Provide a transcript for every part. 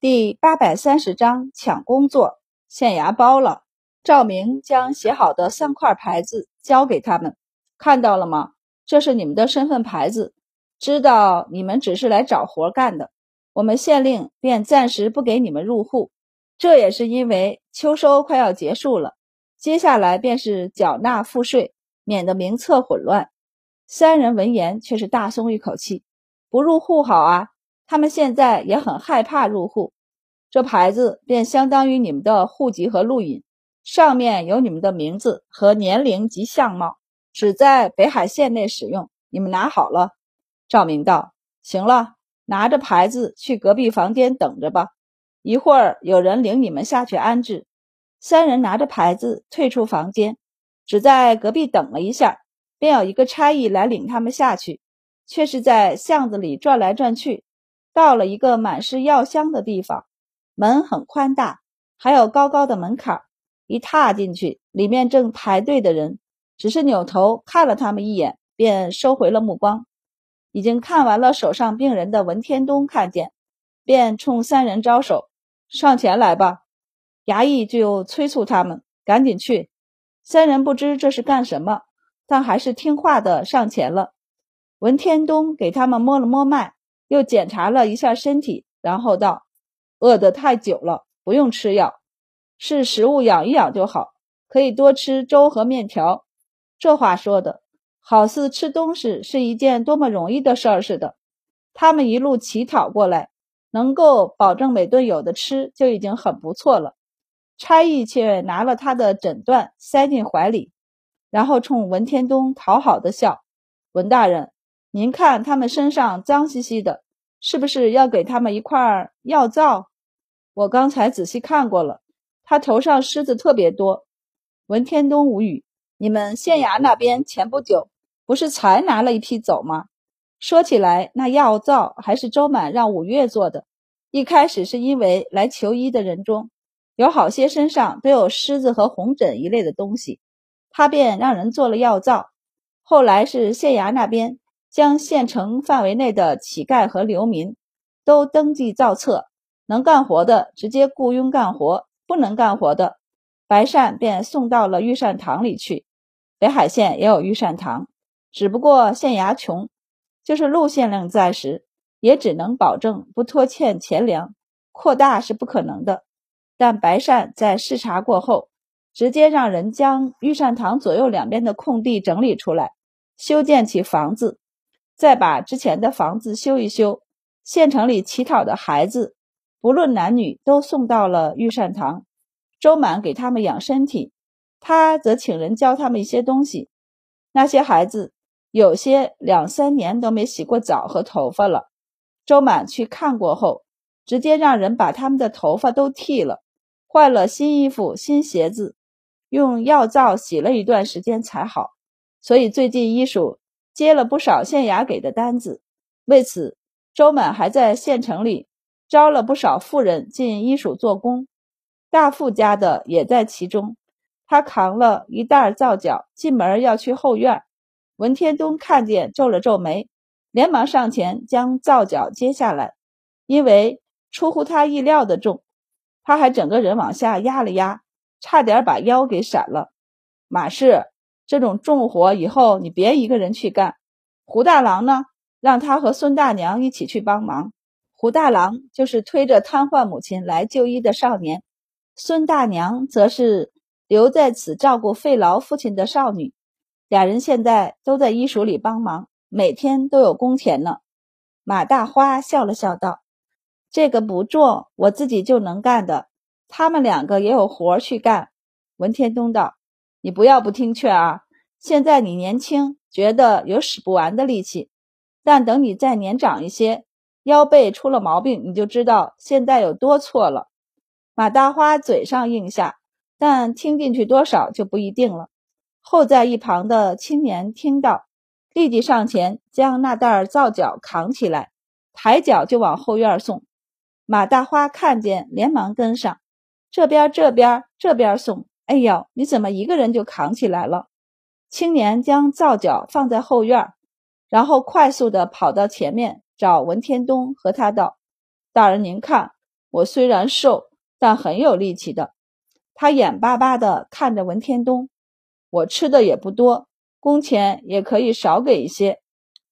第八百三十章抢工作，县衙包了。赵明将写好的三块牌子交给他们，看到了吗？这是你们的身份牌子，知道你们只是来找活干的。我们县令便暂时不给你们入户，这也是因为秋收快要结束了，接下来便是缴纳赋税，免得名册混乱。三人闻言却是大松一口气，不入户好啊。他们现在也很害怕入户，这牌子便相当于你们的户籍和录印，上面有你们的名字和年龄及相貌，只在北海县内使用。你们拿好了。赵明道：“行了，拿着牌子去隔壁房间等着吧，一会儿有人领你们下去安置。”三人拿着牌子退出房间，只在隔壁等了一下，便有一个差役来领他们下去，却是在巷子里转来转去。到了一个满是药香的地方，门很宽大，还有高高的门槛。一踏进去，里面正排队的人，只是扭头看了他们一眼，便收回了目光。已经看完了手上病人的文天东看见，便冲三人招手：“上前来吧。”衙役就催促他们赶紧去。三人不知这是干什么，但还是听话的上前了。文天东给他们摸了摸脉。又检查了一下身体，然后道：“饿得太久了，不用吃药，是食物养一养就好，可以多吃粥和面条。”这话说的好似吃东西是一件多么容易的事儿似的。他们一路乞讨过来，能够保证每顿有的吃就已经很不错了。差役却拿了他的诊断塞进怀里，然后冲文天东讨好的笑：“文大人。”您看他们身上脏兮兮的，是不是要给他们一块药皂？我刚才仔细看过了，他头上虱子特别多。文天东无语。你们县衙那边前不久不是才拿了一批走吗？说起来，那药皂还是周满让五月做的。一开始是因为来求医的人中有好些身上都有虱子和红疹一类的东西，他便让人做了药皂。后来是县衙那边。将县城范围内的乞丐和流民都登记造册，能干活的直接雇佣干活，不能干活的，白善便送到了御膳堂里去。北海县也有御膳堂，只不过县衙穷，就是陆县令在时，也只能保证不拖欠钱粮，扩大是不可能的。但白善在视察过后，直接让人将御膳堂左右两边的空地整理出来，修建起房子。再把之前的房子修一修，县城里乞讨的孩子，不论男女，都送到了御膳堂。周满给他们养身体，他则请人教他们一些东西。那些孩子有些两三年都没洗过澡和头发了。周满去看过后，直接让人把他们的头发都剃了，换了新衣服、新鞋子，用药皂洗了一段时间才好。所以最近医术。接了不少县衙给的单子，为此，周满还在县城里招了不少妇人进医署做工，大富家的也在其中。他扛了一袋皂角进门要去后院，文天东看见皱了皱眉，连忙上前将皂角接下来，因为出乎他意料的重，他还整个人往下压了压，差点把腰给闪了。马氏。这种重活以后你别一个人去干，胡大郎呢，让他和孙大娘一起去帮忙。胡大郎就是推着瘫痪母亲来就医的少年，孙大娘则是留在此照顾肺痨父亲的少女。俩人现在都在医署里帮忙，每天都有工钱呢。马大花笑了笑道：“这个不重，我自己就能干的。他们两个也有活去干。”文天东道。你不要不听劝啊！现在你年轻，觉得有使不完的力气，但等你再年长一些，腰背出了毛病，你就知道现在有多错了。马大花嘴上应下，但听进去多少就不一定了。后在一旁的青年听到，立即上前将那袋皂角扛起来，抬脚就往后院送。马大花看见，连忙跟上，这边这边这边送。哎呦，你怎么一个人就扛起来了？青年将皂角放在后院，然后快速的跑到前面找文天东，和他道：“大人您看，我虽然瘦，但很有力气的。他眼巴巴地看着文天东，我吃的也不多，工钱也可以少给一些，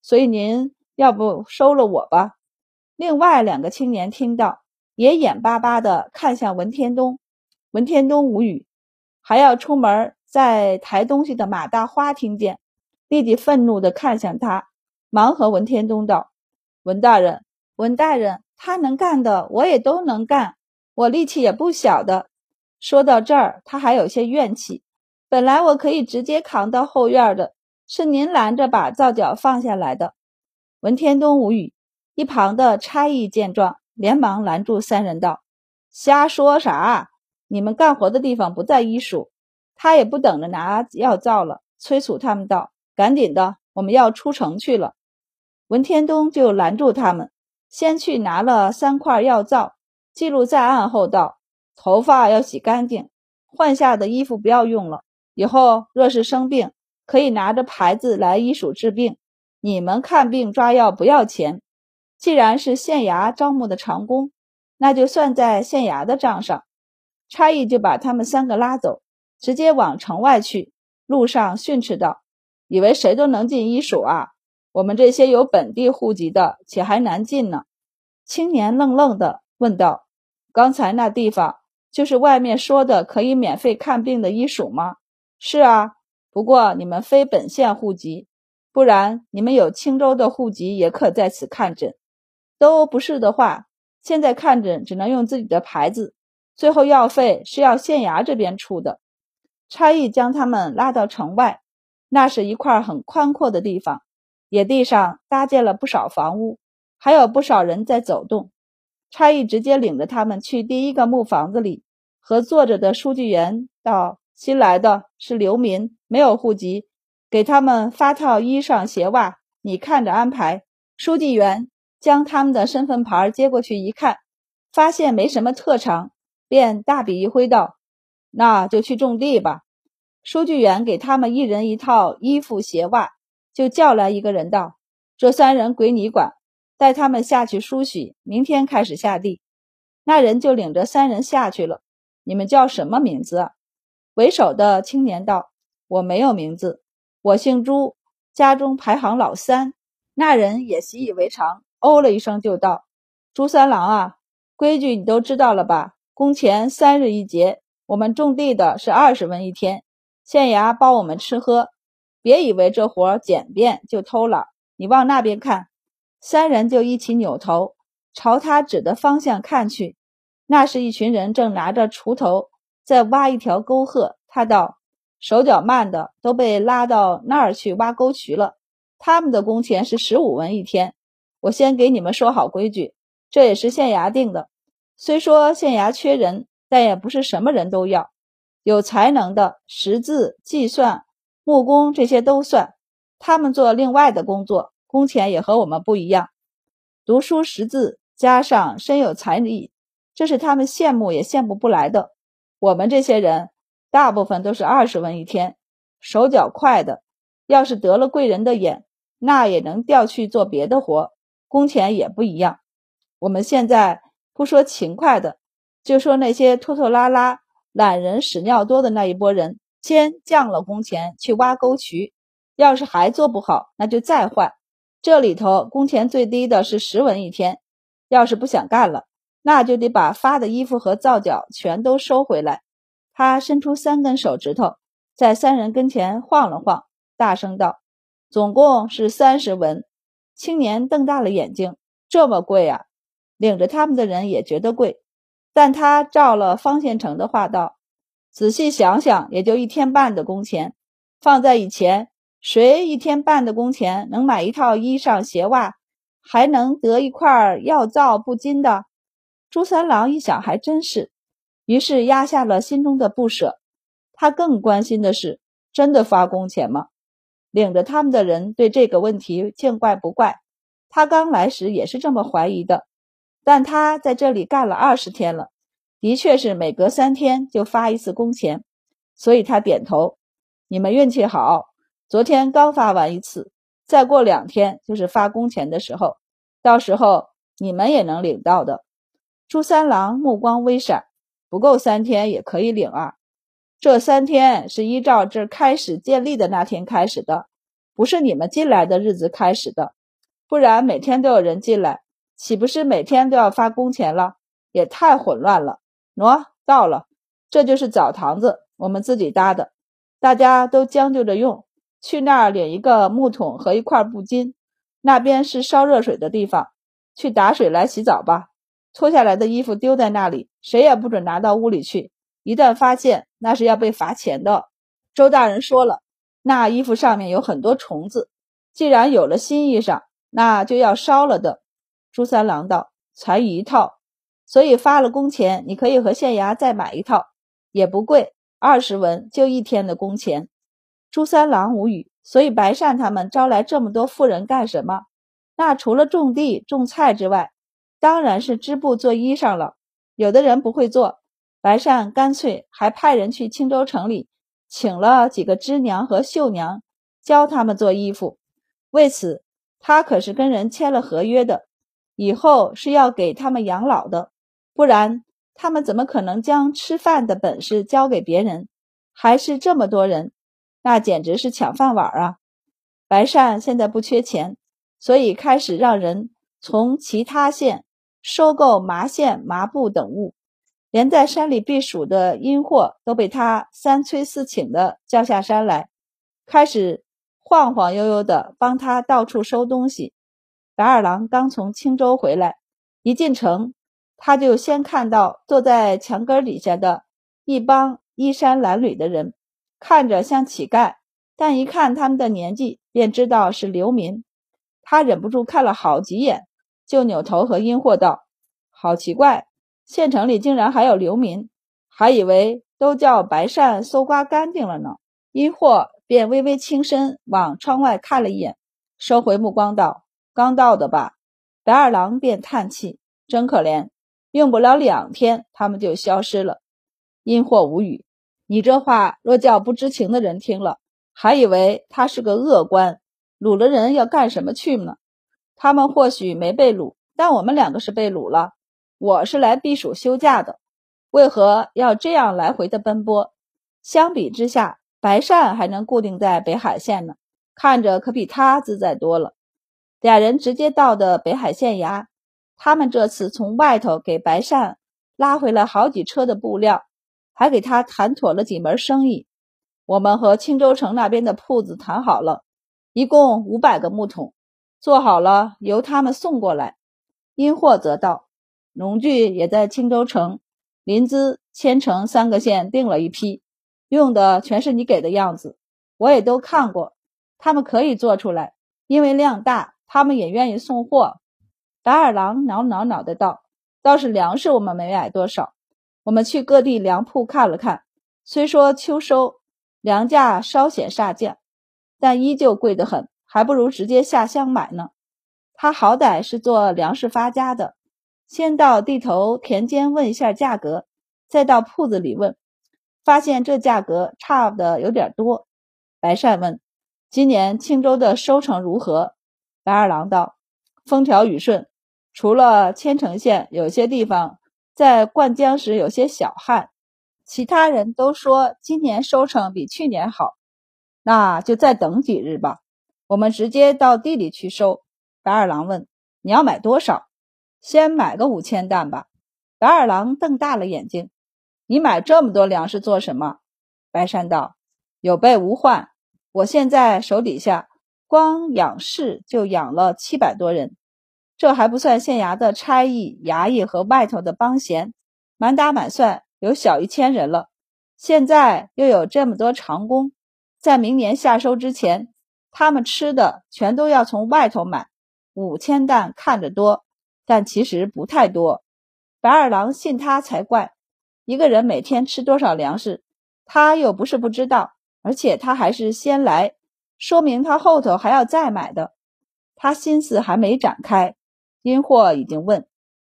所以您要不收了我吧。另外两个青年听到，也眼巴巴地看向文天东。文天东无语，还要出门在抬东西的马大花听见，立即愤怒地看向他，忙和文天东道：“文大人，文大人，他能干的，我也都能干，我力气也不小的。”说到这儿，他还有些怨气。本来我可以直接扛到后院的，是您拦着把皂角放下来的。文天东无语。一旁的差役见状，连忙拦住三人道：“瞎说啥？你们干活的地方不在医署。”他也不等着拿药皂了，催促他们道：“赶紧的，我们要出城去了。”文天东就拦住他们，先去拿了三块药皂，记录在案后道：“头发要洗干净，换下的衣服不要用了。以后若是生病，可以拿着牌子来医署治病。你们看病抓药不要钱。”既然是县衙招募的长工，那就算在县衙的账上。差役就把他们三个拉走，直接往城外去。路上训斥道：“以为谁都能进医署啊？我们这些有本地户籍的，且还难进呢。”青年愣愣的问道：“刚才那地方就是外面说的可以免费看病的医署吗？”“是啊，不过你们非本县户籍，不然你们有青州的户籍也可在此看诊。”都不是的话，现在看诊只能用自己的牌子，最后药费是要县衙这边出的。差役将他们拉到城外，那是一块很宽阔的地方，野地上搭建了不少房屋，还有不少人在走动。差役直接领着他们去第一个木房子里，和坐着的书记员道：“新来的是流民，没有户籍，给他们发套衣裳鞋袜，你看着安排。”书记员。将他们的身份牌接过去一看，发现没什么特长，便大笔一挥道：“那就去种地吧。”书记员给他们一人一套衣服鞋袜，就叫来一个人道：“这三人归你管，带他们下去梳洗，明天开始下地。”那人就领着三人下去了。你们叫什么名字啊？为首的青年道：“我没有名字，我姓朱，家中排行老三。”那人也习以为常。哦了一声，就道：“朱三郎啊，规矩你都知道了吧？工钱三日一结，我们种地的是二十文一天，县衙包我们吃喝。别以为这活简便就偷了。你往那边看。”三人就一起扭头朝他指的方向看去，那是一群人正拿着锄头在挖一条沟壑。他道：“手脚慢的都被拉到那儿去挖沟渠了。他们的工钱是十五文一天。”我先给你们说好规矩，这也是县衙定的。虽说县衙缺人，但也不是什么人都要。有才能的，识字、计算、木工这些都算。他们做另外的工作，工钱也和我们不一样。读书识字，加上身有才艺，这是他们羡慕也羡慕不来的。我们这些人，大部分都是二十文一天，手脚快的，要是得了贵人的眼，那也能调去做别的活。工钱也不一样。我们现在不说勤快的，就说那些拖拖拉拉、懒人、屎尿多的那一拨人，先降了工钱去挖沟渠，要是还做不好，那就再换。这里头工钱最低的是十文一天，要是不想干了，那就得把发的衣服和皂角全都收回来。他伸出三根手指头，在三人跟前晃了晃，大声道：“总共是三十文。”青年瞪大了眼睛：“这么贵啊！”领着他们的人也觉得贵，但他照了方县城的话道：“仔细想想，也就一天半的工钱。放在以前，谁一天半的工钱能买一套衣裳鞋袜，还能得一块药皂布巾的？”朱三郎一想，还真是，于是压下了心中的不舍。他更关心的是：真的发工钱吗？领着他们的人对这个问题见怪不怪，他刚来时也是这么怀疑的，但他在这里干了二十天了，的确是每隔三天就发一次工钱，所以他点头。你们运气好，昨天刚发完一次，再过两天就是发工钱的时候，到时候你们也能领到的。朱三郎目光微闪，不够三天也可以领啊。这三天是依照这开始建立的那天开始的，不是你们进来的日子开始的。不然每天都有人进来，岂不是每天都要发工钱了？也太混乱了。喏，到了，这就是澡堂子，我们自己搭的，大家都将就着用。去那儿领一个木桶和一块布巾，那边是烧热水的地方，去打水来洗澡吧。脱下来的衣服丢在那里，谁也不准拿到屋里去。一旦发现，那是要被罚钱的。周大人说了，那衣服上面有很多虫子，既然有了新衣裳，那就要烧了的。朱三郎道：“才一套，所以发了工钱，你可以和县衙再买一套，也不贵，二十文就一天的工钱。”朱三郎无语。所以白善他们招来这么多妇人干什么？那除了种地种菜之外，当然是织布做衣裳了。有的人不会做。白善干脆还派人去青州城里，请了几个织娘和绣娘，教他们做衣服。为此，他可是跟人签了合约的，以后是要给他们养老的。不然，他们怎么可能将吃饭的本事交给别人？还是这么多人，那简直是抢饭碗啊！白善现在不缺钱，所以开始让人从其他县收购麻线、麻布等物。连在山里避暑的阴货都被他三催四请的叫下山来，开始晃晃悠悠的帮他到处收东西。白二郎刚从青州回来，一进城，他就先看到坐在墙根底下的一帮衣衫褴褛的人，看着像乞丐，但一看他们的年纪，便知道是流民。他忍不住看了好几眼，就扭头和阴货道：“好奇怪。”县城里竟然还有流民，还以为都叫白善搜刮干净了呢。阴货便微微轻身往窗外看了一眼，收回目光道：“刚到的吧？”白二郎便叹气：“真可怜，用不了两天，他们就消失了。”阴货无语：“你这话若叫不知情的人听了，还以为他是个恶官，掳了人要干什么去呢？他们或许没被掳，但我们两个是被掳了。”我是来避暑休假的，为何要这样来回的奔波？相比之下，白善还能固定在北海县呢，看着可比他自在多了。俩人直接到的北海县衙，他们这次从外头给白善拉回了好几车的布料，还给他谈妥了几门生意。我们和青州城那边的铺子谈好了，一共五百个木桶，做好了由他们送过来。因祸则到。农具也在青州城、临淄、千城三个县订了一批，用的全是你给的样子，我也都看过。他们可以做出来，因为量大，他们也愿意送货。白二郎挠挠脑袋道：“倒是粮食我们没买多少，我们去各地粮铺看了看，虽说秋收，粮价稍显下降，但依旧贵得很，还不如直接下乡买呢。他好歹是做粮食发家的。”先到地头田间问一下价格，再到铺子里问，发现这价格差的有点多。白善问：“今年青州的收成如何？”白二郎道：“风调雨顺，除了千城县有些地方在灌浆时有些小旱，其他人都说今年收成比去年好。那就再等几日吧，我们直接到地里去收。”白二郎问：“你要买多少？”先买个五千担吧。白二郎瞪大了眼睛：“你买这么多粮食做什么？”白山道：“有备无患。我现在手底下光养士就养了七百多人，这还不算县衙的差役、衙役和外头的帮闲，满打满算有小一千人了。现在又有这么多长工，在明年夏收之前，他们吃的全都要从外头买。五千担看着多。”但其实不太多，白二郎信他才怪。一个人每天吃多少粮食，他又不是不知道，而且他还是先来，说明他后头还要再买的。他心思还没展开，殷货已经问：“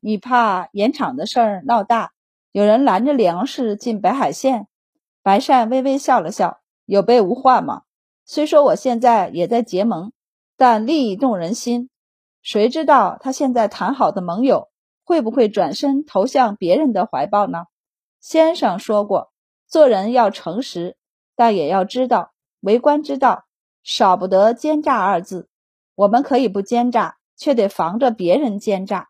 你怕盐场的事儿闹大，有人拦着粮食进北海县？”白善微微笑了笑：“有备无患嘛。虽说我现在也在结盟，但利益动人心。”谁知道他现在谈好的盟友会不会转身投向别人的怀抱呢？先生说过，做人要诚实，但也要知道为官之道，少不得奸诈二字。我们可以不奸诈，却得防着别人奸诈。